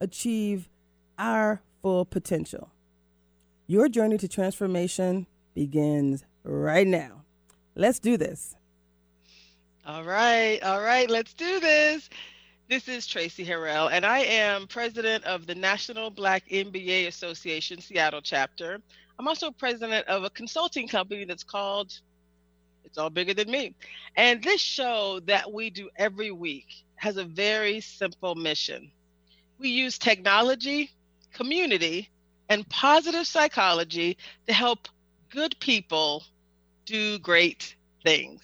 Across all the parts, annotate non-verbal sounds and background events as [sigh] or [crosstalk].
achieve our full potential. Your journey to transformation begins right now. Let's do this. All right, all right, let's do this. This is Traci Harrell, and I am president of the National Black MBA Association Seattle chapter. I'm also president of a consulting company that's called It's All Bigger Than Me. And this show that we do every week has a very simple mission we use technology, community, and positive psychology to help good people do great things.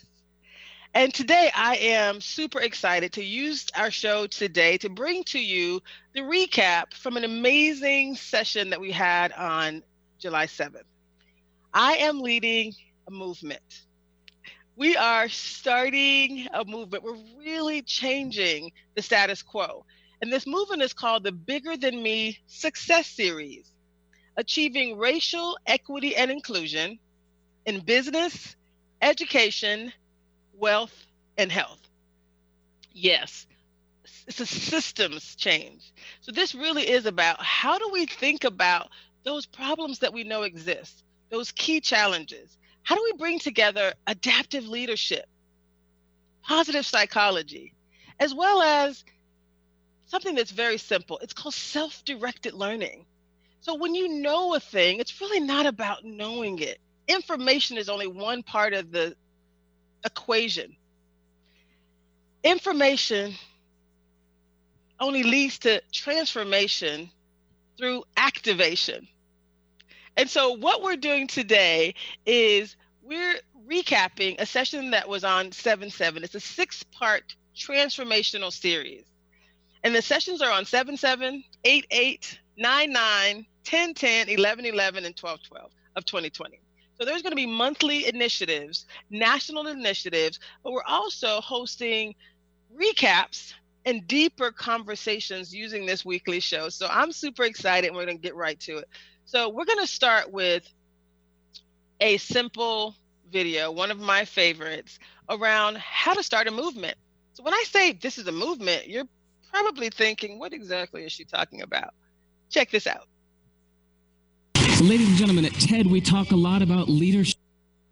And today I am super excited to use our show today to bring to you the recap from an amazing session that we had on July 7th. I am leading a movement. We are starting a movement. We're really changing the status quo. And this movement is called the Bigger Than Me Success Series, achieving racial equity and inclusion in business, education, wealth, and health. Yes, it's a systems change. So this really is about how do we think about those problems that we know exist, those key challenges? How do we bring together adaptive leadership, positive psychology, as well as something that's very simple. It's called self directed learning. So when you know a thing, it's really not about knowing it. Information is only one part of the equation. Information only leads to transformation through activation. And so, what we're doing today is we're recapping a session that was on 7 7. It's a six part transformational series. And the sessions are on 7 7, 8 8, 9 9, 10 10, 11 11, and 12 12 of 2020. So there's going to be monthly initiatives, national initiatives, but we're also hosting recaps and deeper conversations using this weekly show. So I'm super excited and we're going to get right to it. So we're going to start with a simple video, one of my favorites, around how to start a movement. So when I say this is a movement, you're probably thinking, what exactly is she talking about? Check this out. Ladies and gentlemen, at TED, we talk a lot about leadership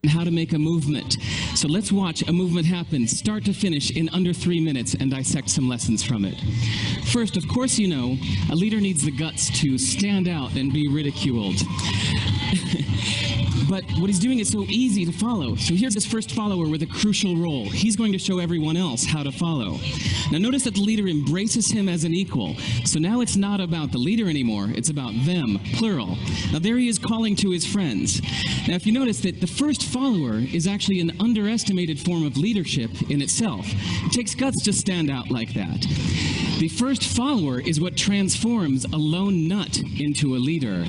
and how to make a movement. So let's watch a movement happen, start to finish, in under three minutes and dissect some lessons from it. First, of course, you know, a leader needs the guts to stand out and be ridiculed. [laughs] But what he's doing is so easy to follow. So here's this first follower with a crucial role. He's going to show everyone else how to follow. Now notice that the leader embraces him as an equal. So now it's not about the leader anymore, it's about them, plural. Now there he is calling to his friends. Now if you notice that the first follower is actually an underestimated form of leadership in itself. It takes guts to stand out like that. The first follower is what transforms a lone nut into a leader.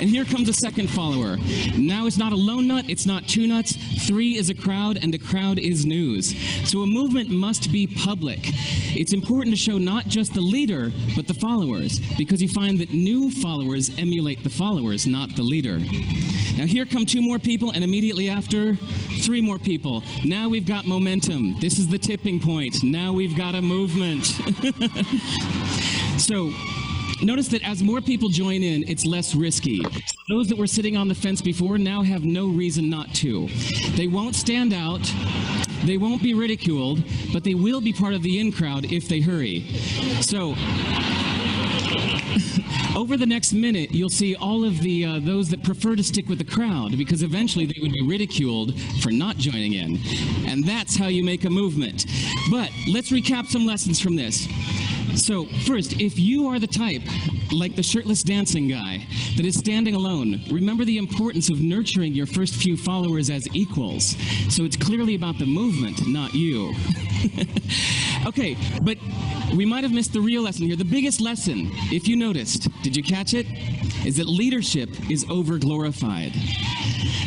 And here comes a second follower. Now it's not a lone nut, it's not two nuts. Three is a crowd, and a crowd is news. So a movement must be public. It's important to show not just the leader, but the followers, because you find that new followers emulate the followers, not the leader. Now here come two more people, and immediately after, three more people. Now we've got momentum. This is the tipping point. Now we've got a movement. [laughs] so Notice that as more people join in, it's less risky. Those that were sitting on the fence before now have no reason not to. They won't stand out, they won't be ridiculed, but they will be part of the in crowd if they hurry. So, [laughs] over the next minute, you'll see all of the uh, those that prefer to stick with the crowd because eventually they would be ridiculed for not joining in, and that's how you make a movement. But let's recap some lessons from this. So, first, if you are the type, like the shirtless dancing guy, that is standing alone, remember the importance of nurturing your first few followers as equals. So it's clearly about the movement, not you. [laughs] okay, but we might have missed the real lesson here. The biggest lesson, if you noticed, did you catch it? Is that leadership is over glorified.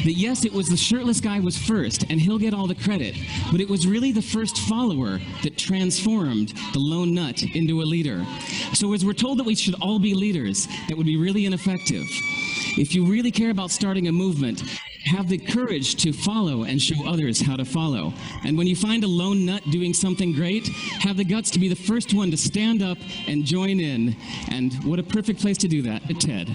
That yes, it was the shirtless guy was first, and he'll get all the credit, but it was really the first follower that transformed the lone nut into a leader. So as we're told that we should all be leaders, that would be really ineffective. If you really care about starting a movement, have the courage to follow and show others how to follow. And when you find a lone nut doing something great, have the guts to be the first one to stand up and join in. And what a perfect place to do that, TED.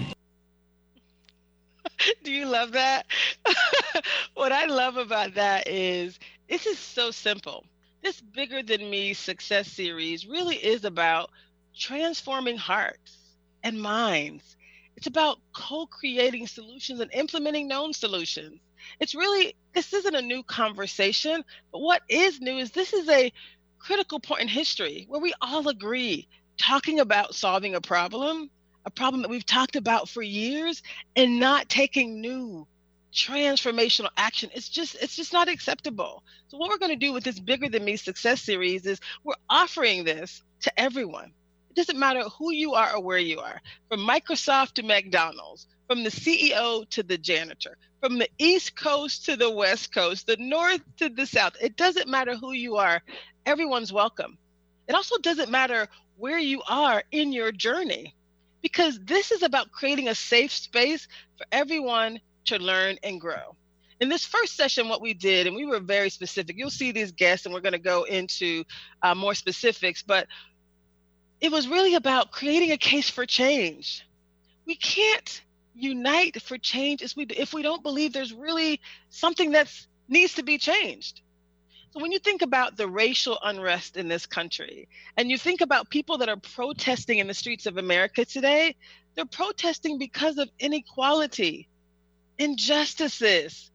[laughs] Do you love that? [laughs] what I love about that is this is so simple. This Bigger Than Me success series really is about transforming hearts and minds it's about co creating solutions and implementing known solutions. It's really, this isn't a new conversation, but what is new is this is a critical point in history where we all agree talking about solving a problem, a problem that we've talked about for years, and not taking new transformational action it's just it's just not acceptable so what we're going to do with this bigger than me success series is we're offering this to everyone It doesn't matter who you are or where you are, from Microsoft to McDonald's, from the CEO to the janitor, from the East Coast to the West Coast, the North to the South. It doesn't matter who you are, everyone's welcome. It also doesn't matter where you are in your journey, because this is about creating a safe space for everyone to learn and grow. In this first session, what we did, and we were very specific, you'll see these guests, and we're going to go into uh, more specifics, but it was really about creating a case for change. We can't unite for change we, if we don't believe there's really something that needs to be changed. So when you think about the racial unrest in this country, and you think about people that are protesting in the streets of America today, they're protesting because of inequality, injustices,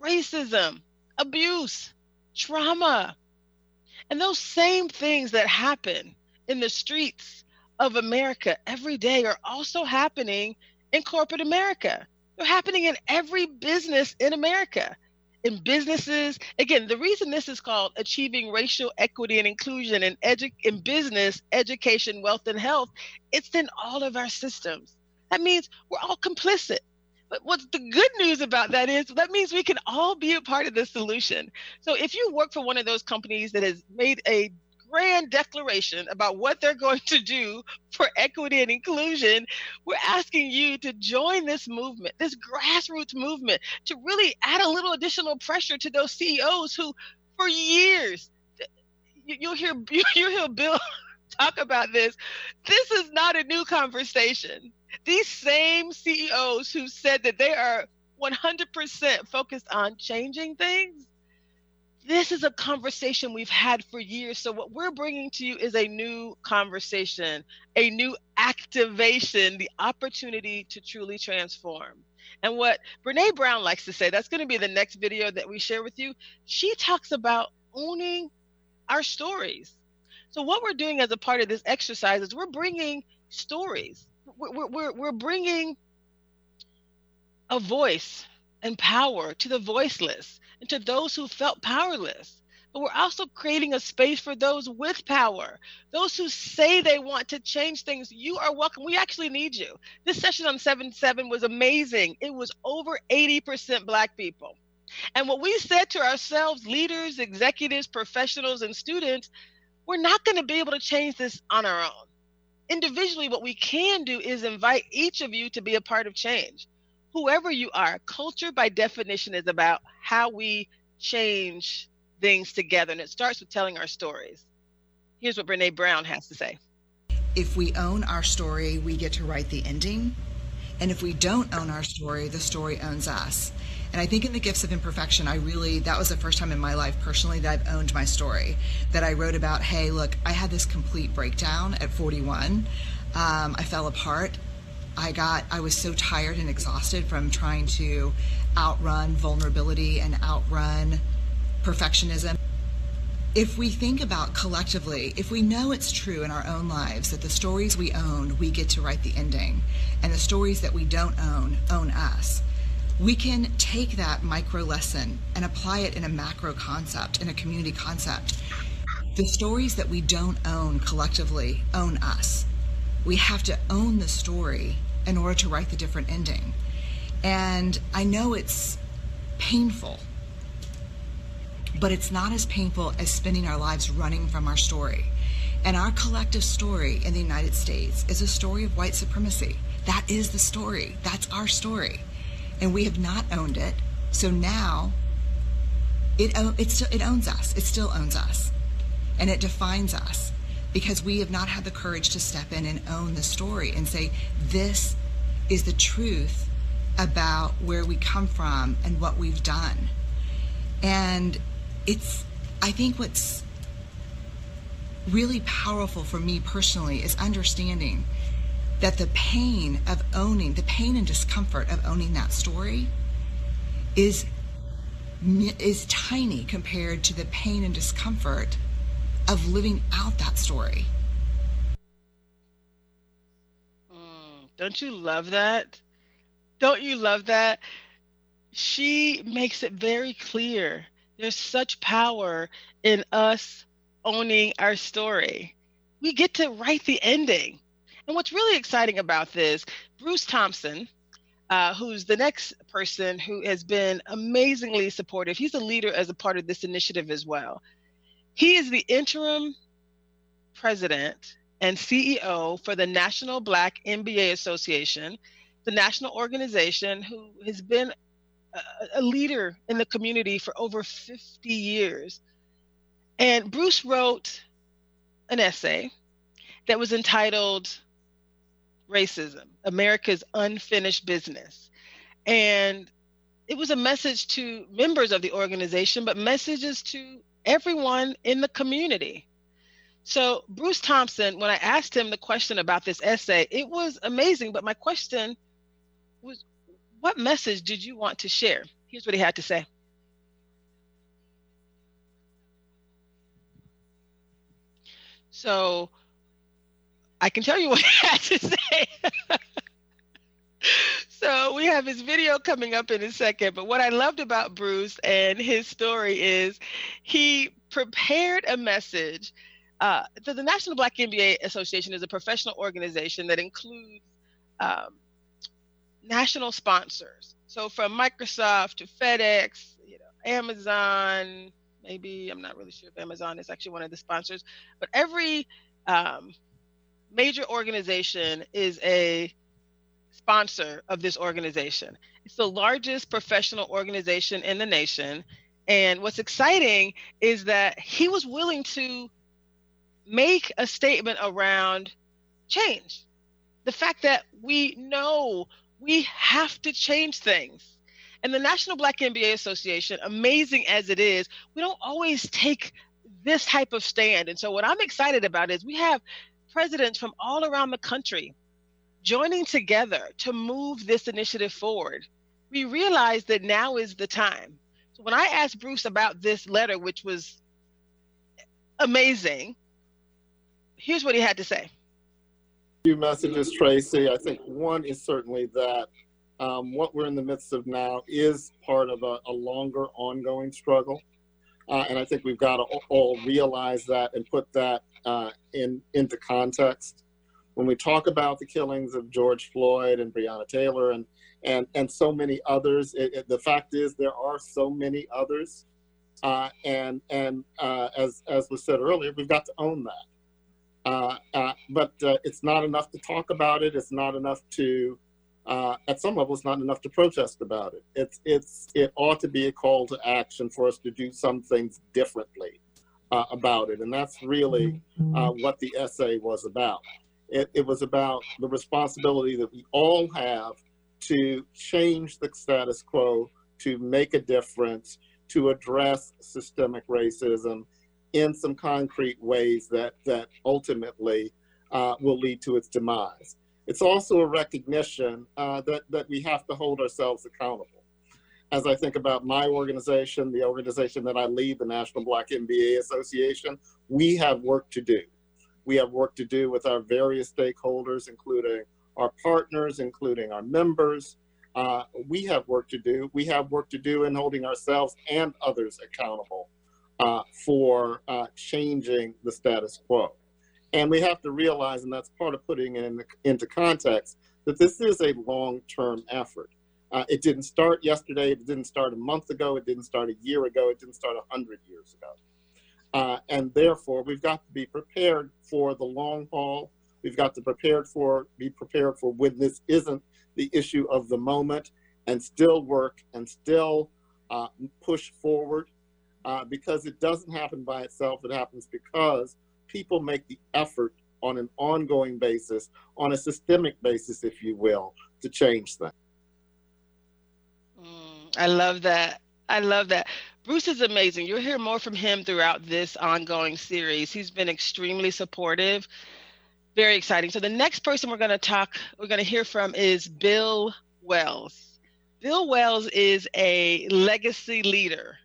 racism, abuse, trauma. And those same things that happen in the streets of America every day are also happening in corporate America. They're happening in every business in America. In businesses, again, the reason this is called achieving racial equity and inclusion in edu- in business, education, wealth, and health, it's in all of our systems. That means we're all complicit. But what's the good news about that is that means we can all be a part of the solution. So if you work for one of those companies that has made a grand declaration about what they're [laughs] going to do for equity and inclusion, we're asking you to join this movement, this grassroots movement, to really add a little additional pressure to those CEOs who, for years, you'll hear [laughs] you'll hear Bill [laughs] talk about this. This is not a new conversation. These same CEOs who said that they are 100% focused on changing things this is a conversation we've had for years. So, what we're bringing to you is a new conversation, a new activation, the opportunity to truly transform. And what Brene Brown likes to say, that's going to be the next video that we share with you. She talks about owning our stories. So, what we're doing as a part of this exercise is we're bringing stories, we're, we're, we're bringing a voice and power to the voiceless and to those who felt powerless. But we're also creating a space for those with power, those who say they want to change things. You are welcome. We actually need you. This session on 7 7 was amazing. It was over 80% Black people. And what we said to ourselves, leaders, executives, professionals, and students, we're not going to be able to change this on our own. Individually, what we can do is invite each of you to be a part of change whoever you are, culture by definition is about how we change things together. And it starts with telling our stories. Here's what Brene Brown has to say. If we own our story, we get to write the ending. And if we don't own our story, the story owns us. And I think in the gifts of imperfection, I really, that was the first time in my life personally that I've owned my story. That I wrote about, hey, look, I had this complete breakdown at 41. Um, I fell apart. I got, I was so tired and exhausted from trying to outrun vulnerability and outrun perfectionism. If we think about collectively, if we know it's true in our own lives that the stories we own, we get to write the ending, and the stories that we don't own, own us, we can take that micro lesson and apply it in a macro concept, in a community concept. the stories that we don't own collectively own us. We have to own the story in order to write the different ending. And I know it's painful, but it's not as painful as spending our lives running from our story. And our collective story in the United States is a story of white supremacy. That is the story. That's our story. And we have not owned it. So now it, it, it owns us. It still owns us. And it defines us because we have not had the courage to step in and own the story and say, this is the truth about where we come from and what we've done. And it's, I think what's really powerful for me personally is understanding that the pain of owning, the pain and discomfort of owning that story is is tiny compared to the pain and discomfort of living out that story. Mm, don't you love that? Don't you love that? She makes it very clear. There's such power in us owning our story. We get to write the ending. And what's really exciting about this, Bruce Thompson, uh, who's the next person who has been amazingly supportive, he's a leader as a part of this initiative as well. He is the interim president and CEO for the National Black MBA Association, the national organization who has been a, a leader in the community for over 50 years. And Bruce wrote an essay that was entitled Racism America's Unfinished Business. And it was a message to members of the organization, but messages to everyone in the community. So, Bruce Thompson, when I asked him the question about this essay, it was amazing. But my question was, what message did you want to share? Here's what he had to say. So I can tell you what [laughs] he had to say. so we have his video coming up in a second. But what I loved about Bruce and his story is he prepared a message. Uh, the, the National Black MBA Association is a professional organization that includes um, national sponsors. So from Microsoft to FedEx, you know, Amazon, maybe I'm not really sure if Amazon is actually one of the sponsors, but every um, major organization is a sponsor of this organization. It's the largest professional organization in the nation. And what's exciting is that he was willing to make a statement around change. The fact that we know we have to change things and the National Black MBA Association, amazing as it is, we don't always take this type of stand. And so, what I'm excited about is we have presidents from all around the country joining together to move this initiative forward. We realize that now is the time. So, when I asked Bruce about this letter, which was amazing, here's what he had to say. Few messages, Traci. I think one is certainly that um, what we're in the midst of now is part of a, a longer ongoing struggle. Uh, and I think we've got to all realize that and put that uh, in into context. When we talk about the killings of George Floyd and Breonna Taylor and and and so many others, it, it, the fact is there are so many others, uh, and and uh, as as was said earlier, we've got to own that. Uh, uh, but it's not enough to talk about it. It's not enough to uh, at some level, it's not enough to protest about it. It's it's it ought to be a call to action for us to do some things differently uh, about it, and that's really uh, what the essay was about. It, it was about the responsibility that we all have to change the status quo, to make a difference, to address systemic racism in some concrete ways that that ultimately uh, will lead to its demise it's also a recognition uh, that, that we have to hold ourselves accountable. As I think about my organization, the organization that I lead, the National Black MBA Association, we have work to do. We have work to do with our various stakeholders, including our partners, including our members. Uh, we have work to do. We have work to do in holding ourselves and others accountable uh, for uh, changing the status quo. And we have to realize, and that's part of putting it in, into context, that this is a long term effort. Uh, it didn't start yesterday, it didn't start a month ago, it didn't start a year ago, it didn't start a hundred years ago. Uh, and therefore, we've got to be prepared for the long haul. We've got to prepared for be prepared for when this isn't the issue of the moment, and still work and still uh, push forward uh, because it doesn't happen by itself. It happens because people make the effort on an ongoing basis, on a systemic basis, if you will, to change things. Mm, I love that. I love that. Bruce is amazing. You'll hear more from him throughout this ongoing series. He's been extremely supportive. Very exciting. So the next person we're going to talk, we're going to hear from is Bill Wells. Bill Wells is a legacy leader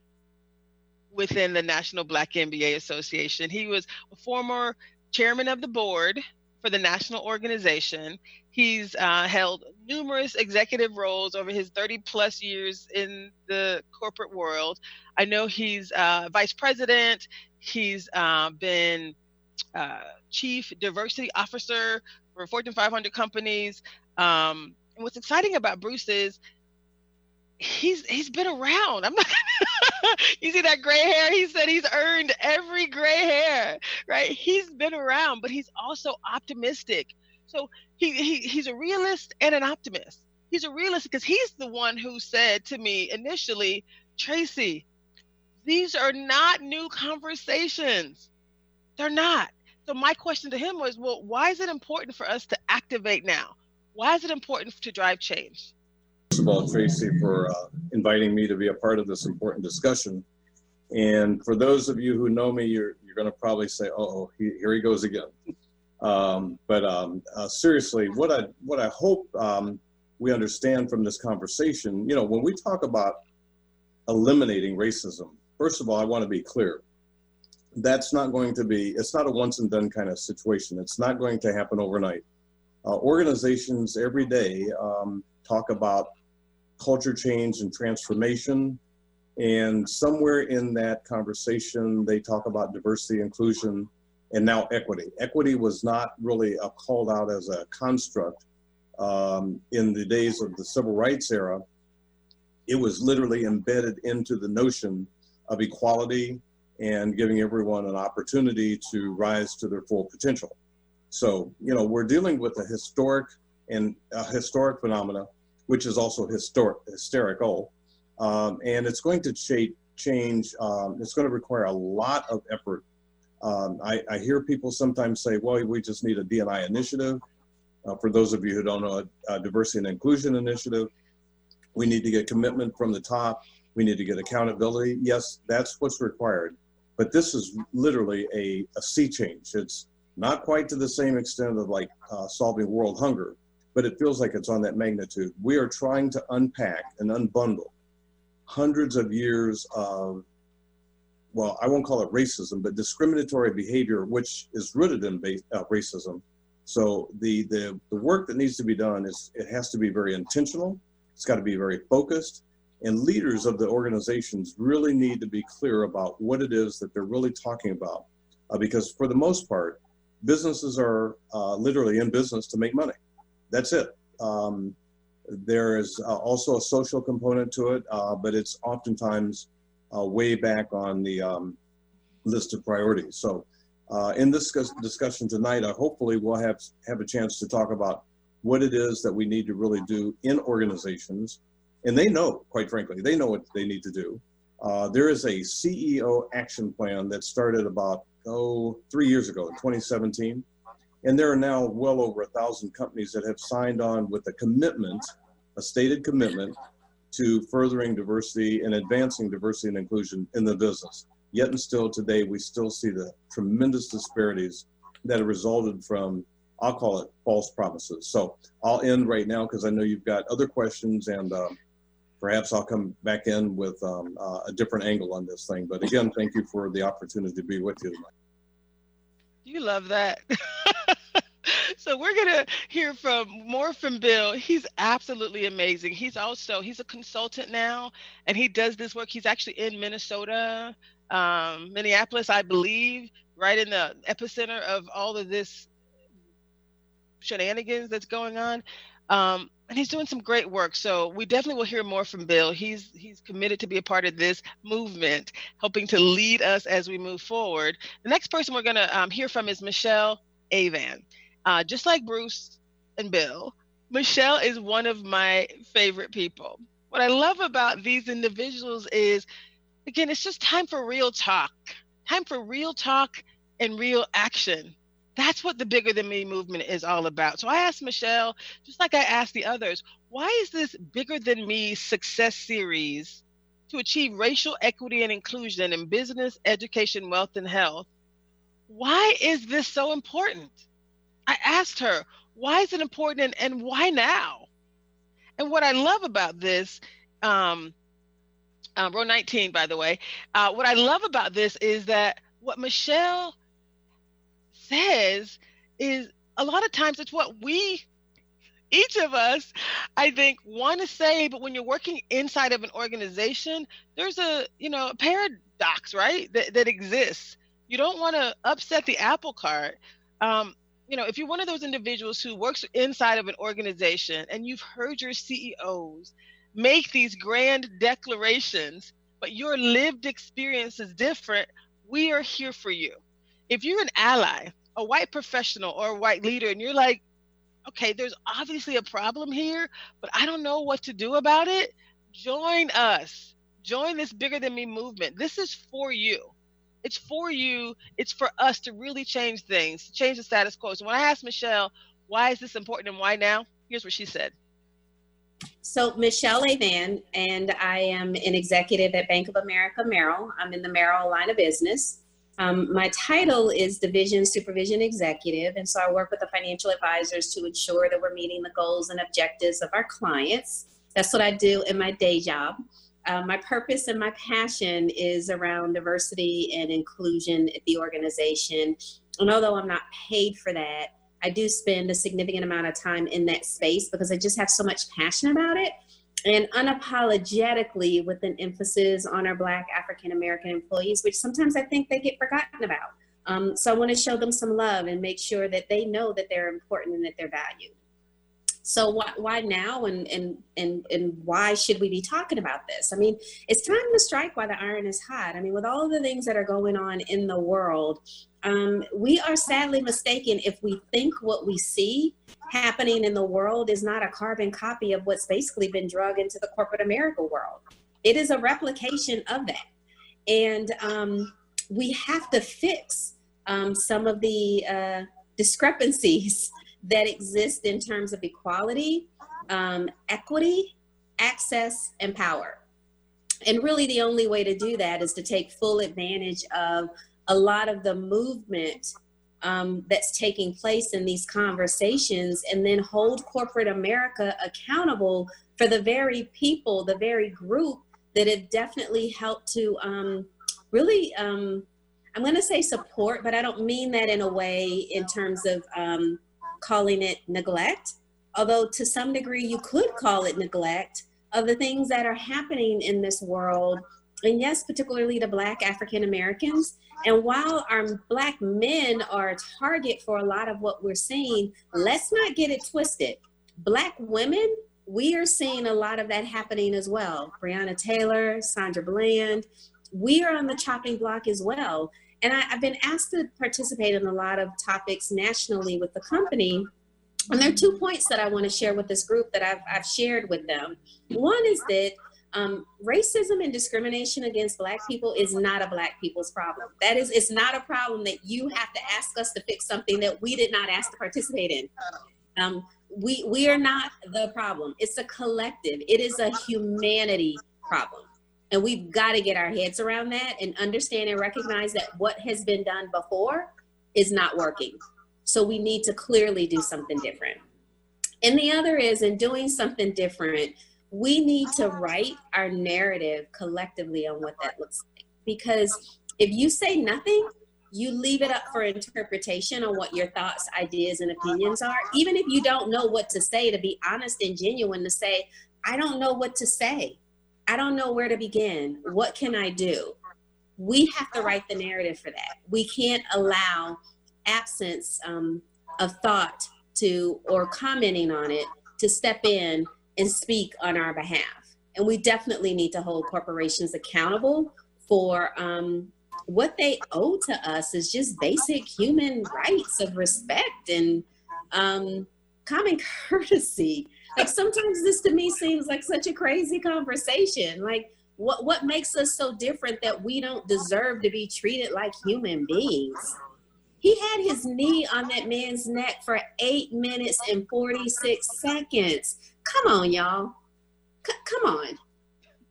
within the National Black MBA Association. He was a former chairman of the board for the national organization. He's uh, held numerous executive roles over his 30 plus years in the corporate world. I know he's uh, vice president, he's uh, been uh, chief diversity officer for Fortune 500 companies. Um, and what's exciting about Bruce is he's he's been around. I'm not. [laughs] [laughs] you see that gray hair? He said he's earned every gray hair, right? He's been around, but he's also optimistic. So he, he he's a realist and an optimist. He's a realist because he's the one who said to me initially, Traci, these are not new conversations. They're not. So my question to him was, well, why is it important for us to activate now? Why is it important to drive change? First of all, Traci, for uh, inviting me to be a part of this important discussion. And for those of you who know me, you're, you're going to probably say, oh, here he goes again. Um, but um, uh, seriously, what I, what I hope um, we understand from this conversation, you know, when we talk about eliminating racism, first of all, I want to be clear. That's not going to be, it's not a once and done kind of situation. It's not going to happen overnight. Uh, organizations every day um, talk about culture change and transformation. And somewhere in that conversation, they talk about diversity, inclusion, and now equity. Equity was not really called out as a construct um, in the days of the civil rights era. It was literally embedded into the notion of equality and giving everyone an opportunity to rise to their full potential. So, you know, we're dealing with a historic and a historic phenomena which is also historic, hysterical. Um, and it's going to ch- change, um, it's going to require a lot of effort. Um, I, I, hear people sometimes say, well, we just need a DNI initiative. Uh, for those of you who don't know, a, a diversity and inclusion initiative. We need to get commitment from the top. We need to get accountability. Yes, that's what's required. But this is literally a, a sea change. It's not quite to the same extent of like uh, solving world hunger, but it feels like it's on that magnitude. We are trying to unpack and unbundle hundreds of years of, well, I won't call it racism, but discriminatory behavior, which is rooted in uh, racism. So the, the, the work that needs to be done is it has to be very intentional. It's got to be very focused. And leaders of the organizations really need to be clear about what it is that they're really talking about. Uh, because for the most part, businesses are uh, literally in business to make money that's it. Um, there is uh, also a social component to it, uh, but it's oftentimes uh, way back on the um, list of priorities. So, uh, in this discussion tonight, I hopefully we'll have have a chance to talk about what it is that we need to really do in organizations, and they know, quite frankly, they know what they need to do. Uh, there is a CEO action plan that started about oh three years ago, 2017 and there are now well over a thousand companies that have signed on with a commitment, a stated commitment to furthering diversity and advancing diversity and inclusion in the business. Yet and still today, we still see the tremendous disparities that have resulted from, I'll call it false promises. So I'll end right now because I know you've got other questions and um, perhaps I'll come back in with um, uh, a different angle on this thing. But again, thank you for the opportunity to be with you tonight. You love that. [laughs] so we're gonna hear from more from Bill. He's absolutely amazing. He's also he's a consultant now, and he does this work. He's actually in Minnesota um, Minneapolis, I believe, right in the epicenter of all of this shenanigans that's going on. Um, and he's doing some great work. So we definitely will hear more from Bill. He's he's committed to be a part of this movement, helping to lead us as we move forward. The next person we're going to um, hear from is Michelle Avan. Uh, just like Bruce and Bill, Michelle is one of my favorite people. What I love about these individuals is, again, it's just time for real talk, time for real talk and real action that's what the bigger than me movement is all about. So I asked Michelle, just like I asked the others, why is this bigger than me success series to achieve racial equity and inclusion in business, education, wealth, and health? Why is this so important? I asked her, why is it important and, and why now? And what I love about this, um, uh, row 19, by the way, uh, what I love about this is that what Michelle says is a lot of times it's what we each of us i think want to say but when you're working inside of an organization there's a you know a paradox right that, that exists. You don't want to upset the apple cart. Um, you know if you're one of those individuals who works inside of an organization and you've heard your ceos make these grand declarations but your lived experience is different we are here for you if you're an ally, a white professional or a white leader, and you're like, okay, there's obviously a problem here, but I don't know what to do about it, join us. Join this bigger than me movement. This is for you. It's for you. It's for us to really change things, change the status quo. So when I asked Michelle, why is this important and why now? Here's what she said. So Michelle Avan, and I am an executive at Bank of America Merrill. I'm in the Merrill line of business. Um, my title is Division Supervision Executive, and so I work with the financial advisors to ensure that we're meeting the goals and objectives of our clients. That's what I do in my day job. Uh, my purpose and my passion is around diversity and inclusion at the organization. And although I'm not paid for that, I do spend a significant amount of time in that space because I just have so much passion about it and unapologetically with an emphasis on our Black African American employees, which sometimes I think they get forgotten about. Um, so I want to show them some love and make sure that they know that they're important and that they're valued. So why, why now and, and, and, and why should we be talking about this? I mean, it's time to strike while the iron is hot. I mean, with all the things that are going on in the world, um, we are sadly mistaken if we think what we see happening in the world is not a carbon copy of what's basically been drug into the corporate America world. It is a replication of that. And um, we have to fix um, some of the uh, discrepancies that exist in terms of equality, um, equity, access, and power. And really, the only way to do that is to take full advantage of a lot of the movement um, that's taking place in these conversations and then hold corporate America accountable for the very people, the very group that have definitely helped to um, really, um, I'm going to say support, but I don't mean that in a way in terms of um, calling it neglect, although to some degree you could call it neglect of the things that are happening in this world. And yes, particularly the Black African Americans and while our Black men are a target for a lot of what we're seeing, let's not get it twisted. Black women, we are seeing a lot of that happening as well. Breonna Taylor, Sandra Bland, we are on the chopping block as well. And I, have been asked to participate in a lot of topics nationally with the company. And there are two points that I want to share with this group that I've, I've shared with them. One is that um, racism and discrimination against black people is not a black people's problem. That is it's not a problem that you have to ask us to fix something that we did not ask to participate in. Um, we we are not the problem. It's a collective. It is a humanity problem and we've got to get our heads around that and understand and recognize that what has been done before is not working so we need to clearly do something different and the other is in doing something different we need to write our narrative collectively on what that looks like. Because if you say nothing, you leave it up for interpretation on what your thoughts, ideas, and opinions are. Even if you don't know what to say, to be honest and genuine, to say, I don't know what to say. I don't know where to begin. What can I do? we have to write the narrative for that. We can't allow absence um, of thought to or commenting on it to step in and speak on our behalf. And we definitely need to hold corporations accountable for um, what they owe to us is just basic human rights of respect and um, common [laughs] courtesy. Like sometimes this to me seems like such a crazy conversation. Like what what makes us so different that we don't deserve to be treated like human beings? He had his knee on that man's neck for eight minutes and 46 seconds. Come on, y'all. C- come on.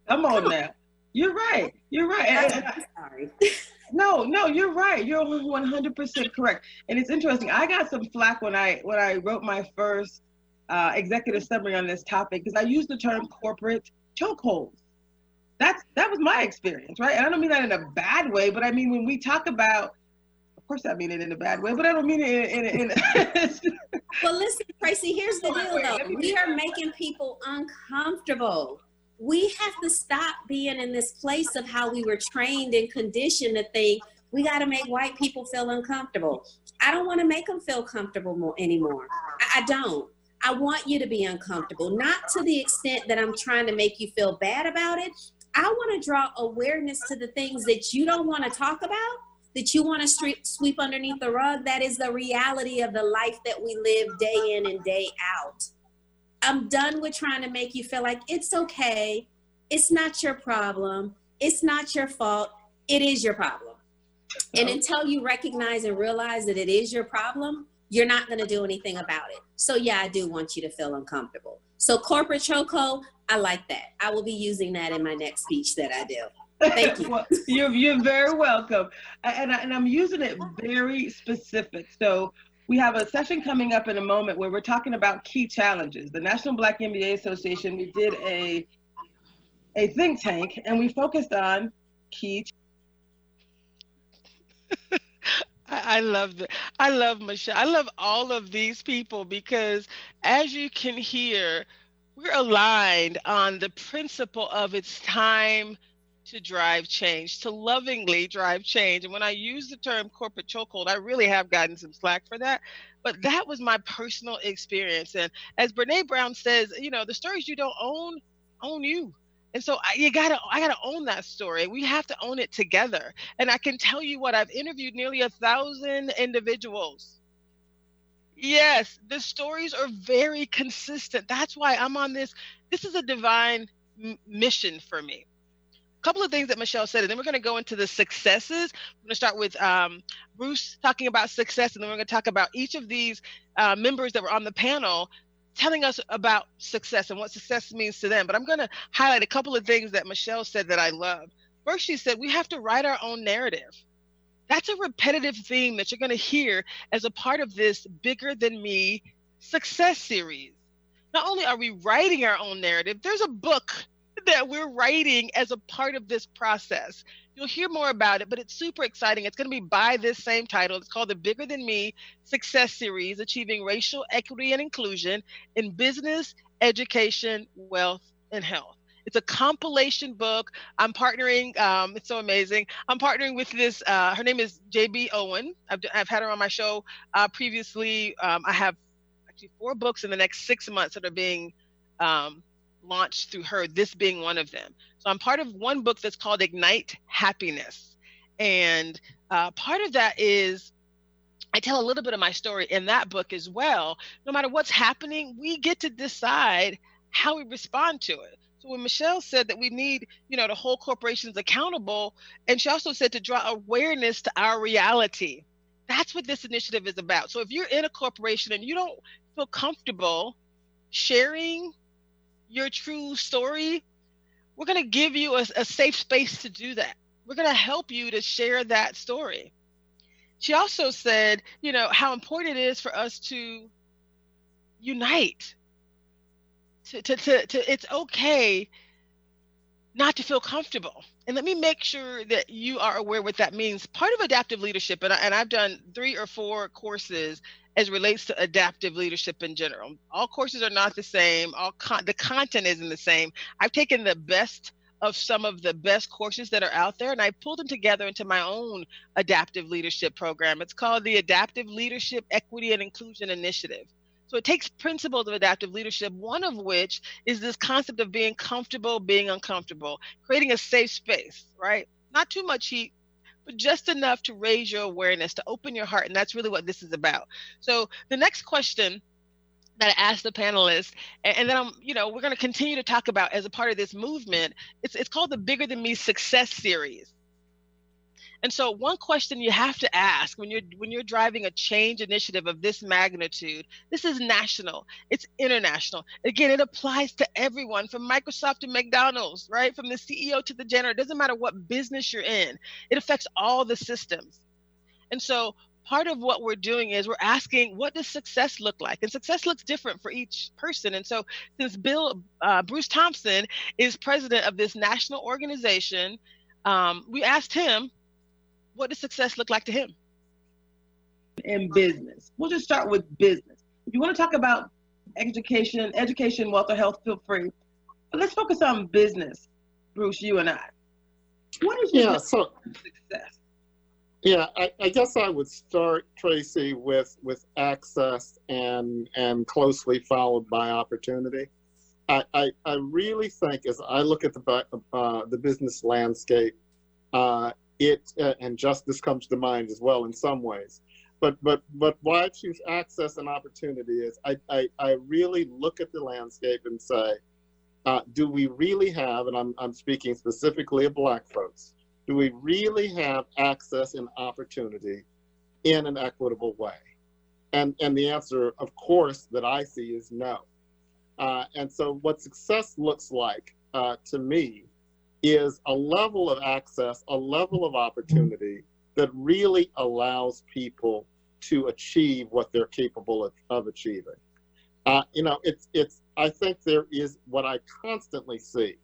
Come on come now. On. You're right. You're right. I'm sorry. [laughs] no, no, you're right. You're 100% correct. And it's interesting. I got some flack when I when I wrote my first uh, executive summary on this topic because I use the term corporate chokeholds. That's that was my experience, right? And I don't mean that in a bad way, but I mean when we talk about of course, I mean it in a bad way, but I don't mean it in. in, in [laughs] well, listen, Traci. Here's the deal, though. We are making people uncomfortable. We have to stop being in this place of how we were trained and conditioned to think we got to make white people feel uncomfortable. I don't want to make them feel comfortable more anymore. I, I don't. I want you to be uncomfortable, not to the extent that I'm trying to make you feel bad about it. I want to draw awareness to the things that you don't want to talk about that you want to sweep underneath the rug. That is the reality of the life that we live day in and day out. I'm done with trying to make you feel like it's okay. It's not your problem. It's not your fault. It is your problem. And until you recognize and realize that it is your problem, you're not going to do anything about it. So, yeah, I do want you to feel uncomfortable. So, corporate choco, I like that. I will be using that in my next speech that I do. Thank you. [laughs] well, you're, you're very welcome. And, I, and I'm using it very specific. So we have a session coming up in a moment where we're talking about key challenges. The National Black MBA Association, we did a, a think tank and we focused on key I love the, I love Michelle. I love all of these people because as you can hear, we're aligned on the principle of it's time to drive change, to lovingly drive change. And when I use the term corporate chokehold, I really have gotten some slack for that. But that was my personal experience. And as Brene Brown says, you know, the stories you don't own, own you. And so I, you gotta, I gotta own that story. We have to own it together. And I can tell you what, I've interviewed nearly a thousand individuals. Yes, the stories are very consistent. That's why I'm on this. This is a divine m- mission for me A couple of things that Michelle said, and then we're going to go into the successes. I'm going to start with um, Bruce talking about success, and then we're going to talk about each of these uh, members that were on the panel telling us about success and what success means to them. But I'm going to highlight a couple of things that Michelle said that I love. First, she said we have to write our own narrative. That's a repetitive theme that you're going to hear as a part of this bigger than me success series. Not only are we writing our own narrative, there's a book that we're writing as a part of this process. You'll hear more about it, but it's super exciting. It's going to be by this same title. It's called the Bigger Than Me Success Series Achieving Racial Equity and Inclusion in Business, Education, Wealth, and Health. It's a compilation book. I'm partnering. Um, it's so amazing. I'm partnering with this. Uh, her name is JB Owen. I've, I've had her on my show uh, previously. Um, I have actually four books in the next six months that are being um, launched through her, this being one of them. So I'm part of one book that's called Ignite Happiness. And uh, part of that is I tell a little bit of my story in that book as well. No matter what's happening, we get to decide how we respond to it. So when Michelle said that we need, you know, to hold corporations accountable, and she also said to draw awareness to our reality. That's what this initiative is about. So if you're in a corporation and you don't feel comfortable sharing your true story, we're going to give you a, a safe space to do that. We're going to help you to share that story. She also said, you know, how important it is for us to unite. To, to, to, to it's okay not to feel comfortable. And let me make sure that you are aware what that means. Part of adaptive leadership, and, I, and I've done three or four courses as relates to adaptive leadership in general. All courses are not the same. All con- the content isn't the same. I've taken the best of some of the best courses that are out there and I pulled them together into my own adaptive leadership program. It's called the Adaptive Leadership Equity and Inclusion Initiative. So it takes principles of adaptive leadership, one of which is this concept of being comfortable, being uncomfortable, creating a safe space, right? Not too much heat, but just enough to raise your awareness, to open your heart. And that's really what this is about. So the next question that I asked the panelists, and, then I'm, you know, we're going to continue to talk about as a part of this movement. It's it's called the Bigger Than Me Success Series. And so one question you have to ask when you're when you're driving a change initiative of this magnitude, this is national, it's international. Again, it applies to everyone from Microsoft to McDonald's, right? From the CEO to the janitor. It doesn't matter what business you're in. It affects all the systems. And so part of what we're doing is we're asking what does success look like and success looks different for each person and so since bill uh, bruce thompson is president of this national organization um, we asked him what does success look like to him? In business. We'll just start with business. If you want to talk about education education wealth or health feel free. But let's focus on business bruce you and i. What is your yeah, so, success? Yeah, I, I, guess I would start Traci with with access and and closely followed by opportunity. I, I, I really think as I look at the uh, the business landscape, uh, it uh, and justice comes to mind as well in some ways. But but but why I choose access and opportunity is I, I, I really look at the landscape and say, uh, do we really have, and I'm I'm speaking specifically of Black folks do we really have access and opportunity in an equitable way? And, and the answer, of course, that I see is no. Uh, and so, what success looks like uh, to me is a level of access, a level of opportunity that really allows people to achieve what they're capable of, of achieving. Uh, you know, it's it's. I think there is what I constantly see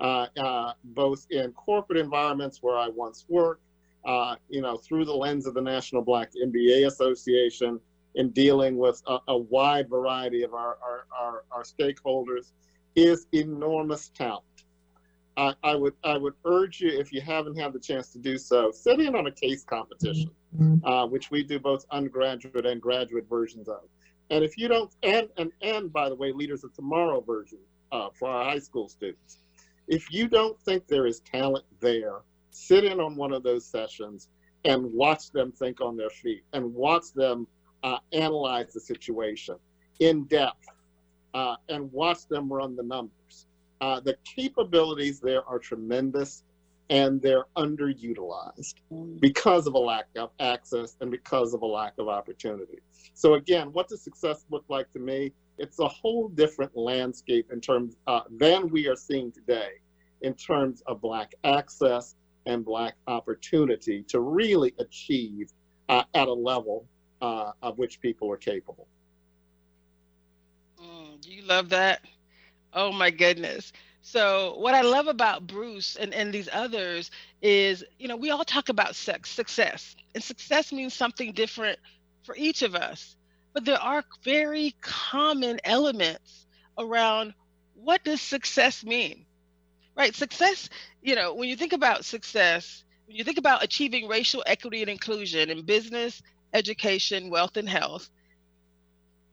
uh, uh, both in corporate environments where I once worked, uh, you know, through the lens of the National Black MBA Association, in dealing with a, a wide variety of our, our, our, our, stakeholders, is enormous talent. I, I, would I would urge you, if you haven't had the chance to do so, sit in on a case competition, mm-hmm. uh, which we do both undergraduate and graduate versions of. And if you don't, and and and by the way, leaders of tomorrow version uh, for our high school students if you don't think there is talent there, sit in on one of those sessions and watch them think on their feet and watch them uh, analyze the situation in depth uh, and watch them run the numbers. Uh, the capabilities there are tremendous and they're underutilized because of a lack of access and because of a lack of opportunity. So, again, what does success look like to me? it's a whole different landscape in terms uh, than we are seeing today in terms of black access and black opportunity to really achieve uh, at a level uh, of which people are capable. Mm, you love that? Oh my goodness. So what I love about Bruce and, and these others is, you know, we all talk about sex, success, and success means something different for each of us but there are very common elements around what does success mean right success you know when you think about success when you think about achieving racial equity and inclusion in business education wealth and health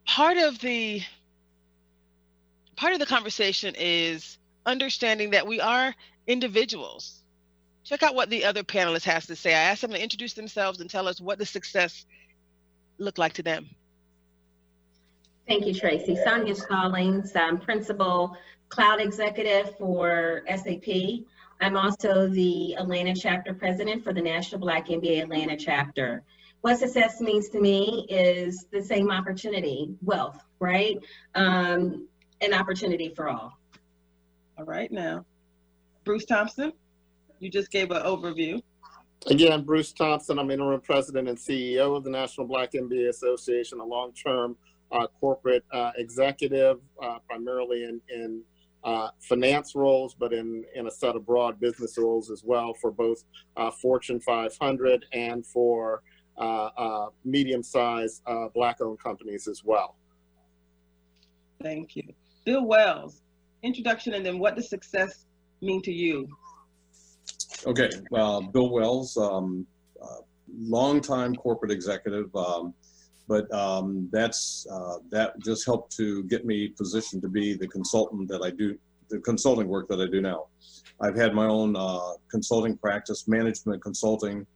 part of the part of the conversation is understanding that we are individuals check out what the other panelist has to say i asked them to introduce themselves and tell us what the success look like to them Thank you, Traci. Sonia Stallings, I'm Principal Cloud Executive for SAP. I'm also the Atlanta Chapter President for the National Black MBA Atlanta Chapter. What success means to me is the same opportunity, wealth, right? Um, an opportunity for all. All right, now, Bruce Thompson, you just gave an overview. Again, Bruce Thompson, I'm interim president and CEO of the National Black MBA Association, a long term uh, corporate uh, executive, uh, primarily in, in uh, finance roles, but in, in a set of broad business roles as well for both uh, Fortune 500 and for uh, medium sized Black owned companies as well. Thank you. Bill Wells, introduction and then what does success mean to you? Okay, well, Bill Wells, um, uh, longtime corporate executive, um, but um, that's uh, that just helped to get me positioned to be the consultant that I do, the consulting work that I do now. I've had my own uh, consulting practice, management consulting,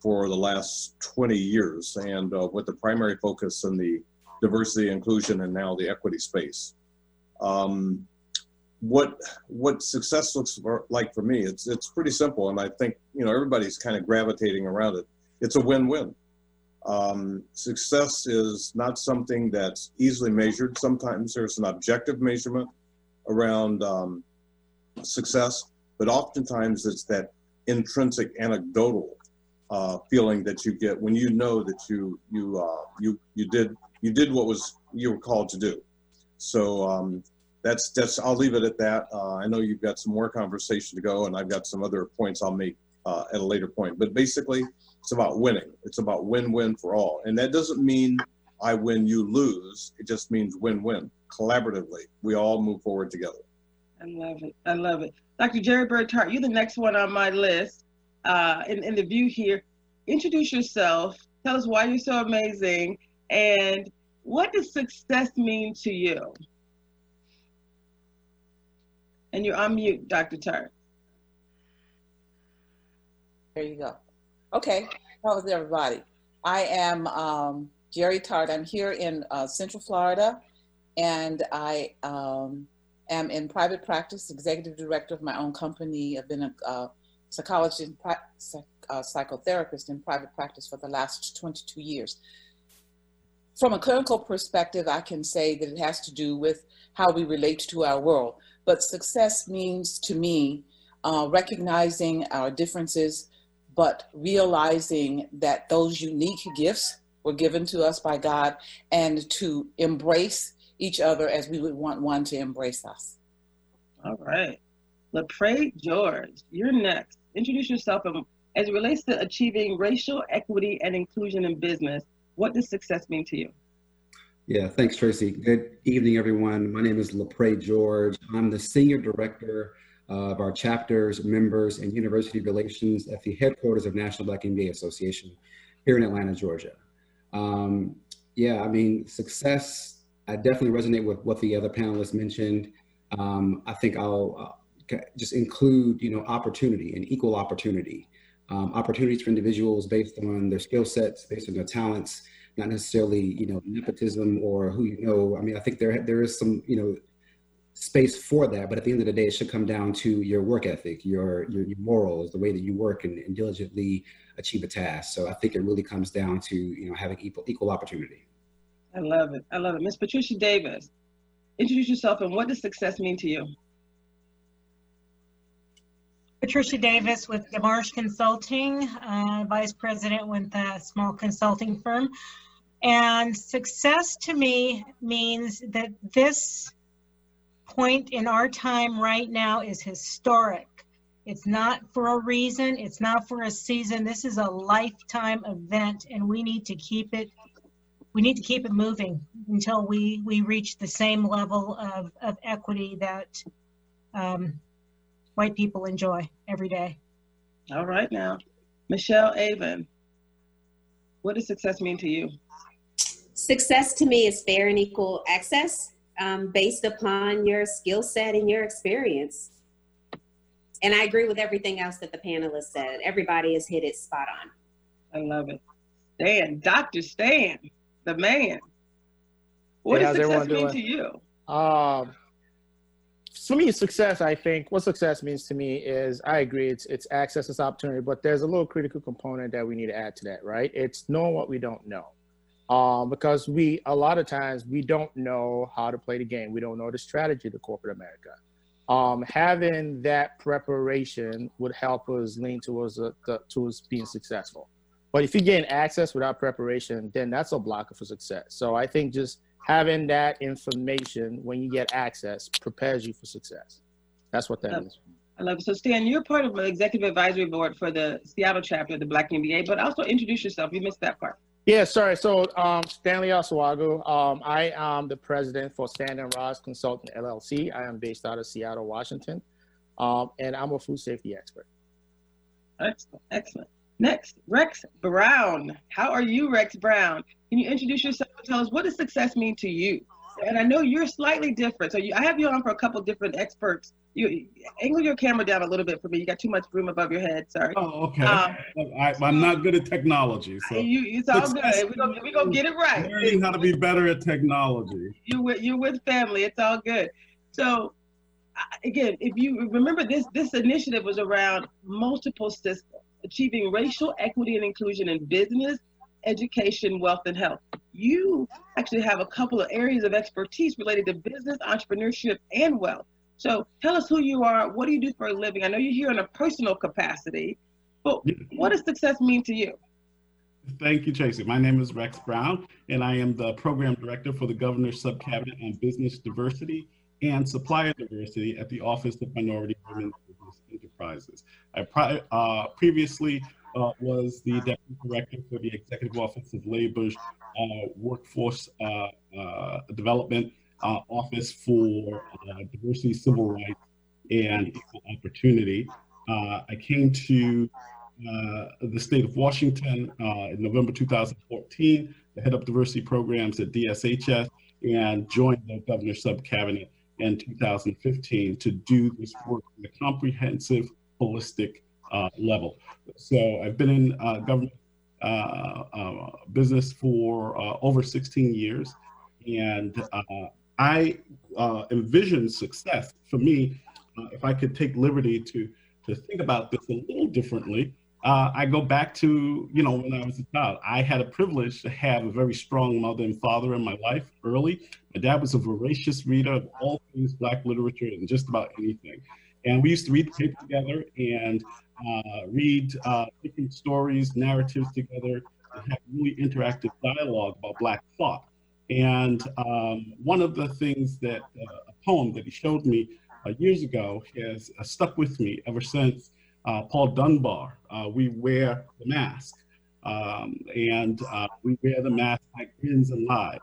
for the last 20 years, and uh, with the primary focus in the diversity, inclusion, and now the equity space. Um, what what success looks for, like for me, it's it's pretty simple, and I think you know everybody's kind of gravitating around it. It's a win-win. Um, success is not something that's easily measured. Sometimes there's an objective measurement around um, success, but oftentimes it's that intrinsic anecdotal uh, feeling that you get when you know that you you uh, you you did you did what was you were called to do. So um, that's that's I'll leave it at that. Uh, I know you've got some more conversation to go, and I've got some other points I'll make uh, at a later point. But basically, it's about winning. It's about win-win for all, and that doesn't mean I win, you lose. It just means win-win. Collaboratively, we all move forward together. I love it. I love it. Dr. Jerry Bird Tart, you're the next one on my list uh, in, in the view here. Introduce yourself. Tell us why you're so amazing and what does success mean to you? And you're on mute, Dr. Tart. There you go. Okay, how is everybody? I am um, Jerry Tart. I'm here in uh, Central Florida, and I um, am in private practice, executive director of my own company. I've been a uh, psychologist and psych uh, psychotherapist in private practice for the last 22 years. From a clinical perspective, I can say that it has to do with how we relate to our world. But success means to me uh, recognizing our differences, but realizing that those unique gifts were given to us by God and to embrace each other as we would want one to embrace us. All right. LaPray George, you're next. Introduce yourself as it relates to achieving racial equity and inclusion in business. What does success mean to you? Yeah, thanks, Traci. Good evening, everyone. My name is LaPray George. I'm the Senior Director of our chapters, members, and university relations at the headquarters of National Black MBA Association here in Atlanta, Georgia. Um, yeah, I mean, success, I definitely resonate with what the other panelists mentioned. Um, I think I'll uh, just include, you know, opportunity and equal opportunity. Um, opportunities for individuals based on their skill sets, based on their talents, not necessarily you know nepotism or who you know. I mean, I think there there is some you know space for that, but at the end of the day, it should come down to your work ethic, your your, your morals, the way that you work and, and, diligently achieve a task. So I think it really comes down to you know having equal equal opportunity. I love it. I love it, Miss Patricia Davis. Introduce yourself and what does success mean to you? Patricia Davis with DeMarsh Consulting, uh, Vice President with a small consulting firm. And success to me means that this point in our time right now is historic. It's not for a reason, it's not for a season. This is a lifetime event and we need to keep it we need to keep it moving until we we reach the same level of, of equity that um, white people enjoy every day. All right now. Michelle Avon, what does success mean to you? Success to me is fair and equal access um, based upon your skill set and your experience. And I agree with everything else that the panelists said. Everybody has hit it spot on. I love it. Stan, Dr. Stan, the man. What does success mean to you? Um, for me, success, I think what success means to me is I agree it's it's access, it's opportunity, but there's a little critical component that we need to add to that, right? It's knowing what we don't know um, because we a lot of times we don't know how to play the game. We don't know the strategy to corporate America. Um, having that preparation would help us lean towards the, towards being successful. But if you gain access without preparation, then that's a blocker for success. So I think just having that information when you get access prepares you for success. That's what that I is. I love it. So Stan, you're part of the executive advisory board for the Seattle chapter of the Black MBA, but also introduce yourself. You missed that part. Yeah, sorry. So um, Stanley Osuagu, um, I am the president for Stan and Ross Consultant LLC. I am based out of Seattle, Washington. um, and I'm a food safety expert. Excellent, excellent. Next, Rex Brown. How are you, Rex Brown? Can you introduce yourself and tell us what does success mean to you? And I know you're slightly different. So you, I have you on for a couple different experts. You angle your camera down a little bit for me. You got too much room above your head. Sorry. Oh, okay. Um, I, am not good at technology, so you, it's all good. We're gonna, we gonna get it right. Learning how to be better at technology. You with you with family. It's all good. So again, if you remember this, this initiative was around multiple systems, achieving racial equity and inclusion in business, education, wealth, and health. You actually have a couple of areas of expertise related to business, entrepreneurship, and wealth. So tell us who you are. What do you do for a living? I know you're here in a personal capacity, but what does success mean to you? Thank you, Traci. My name is Rex Brown, and I am the program director for the Governor's Subcabinet on Business Diversity and Supplier Diversity at the Office of Minority Women Enterprises. I uh, previously uh, was the Deputy Director for the Executive Office of Labor's uh, Workforce uh, uh, Development Office for Diversity, Civil Rights, and Equal Opportunity. I came to the state of Washington in November 2014 to head up diversity programs at DSHS and joined the governor's sub-cabinet in 2015 to do this work in a comprehensive, holistic uh, level. So I've been in uh, government uh, uh business for uh, over 16 years, and uh, I envision success for me if I could take liberty to to think about this a little differently. Uh, I go back to, you know, when I was a child. I had a privilege to have a very strong mother and father in my life early. My dad was a voracious reader of all things Black literature and just about anything. And we used to read the paper together and uh, read uh, different stories, narratives together, and have really interactive dialogue about Black thought. And um, one of the things that uh, a poem that he showed me uh, years ago has uh, stuck with me ever since uh, Paul Dunbar, uh, we wear the mask. Um, and uh, we wear the mask like grins and lies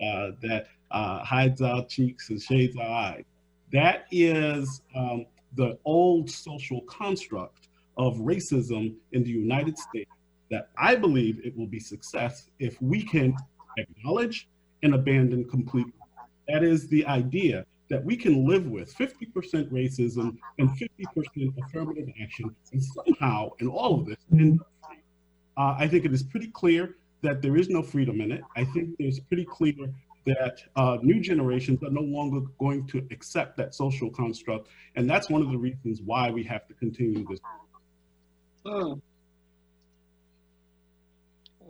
uh, that hides our cheeks and shades our eyes. That is um, the old social construct of racism in the United States that I believe it will be success if we can acknowledge and abandon completely. That is the idea that we can live with 50% racism and 50% affirmative action, and somehow in all of this, and uh, I think it is pretty clear that there is no freedom in it. I think it's pretty clear that uh, new generations are no longer going to accept that social construct, and that's one of the reasons why we have to continue this. Mm.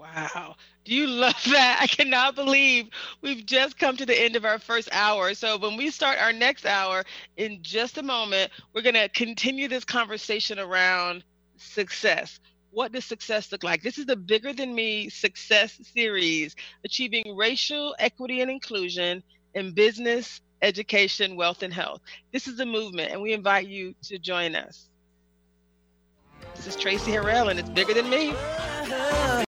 Wow. Do you love [laughs] that? I cannot believe we've just come to the end of our first hour. So, when we start our next hour in just a moment, we're going to continue this conversation around success. What does success look like? This is the Bigger Than Me success series, achieving racial equity and inclusion in business, education, wealth, and health. This is a movement, and we invite you to join us. This is Traci Harrell, and it's Bigger Than Me.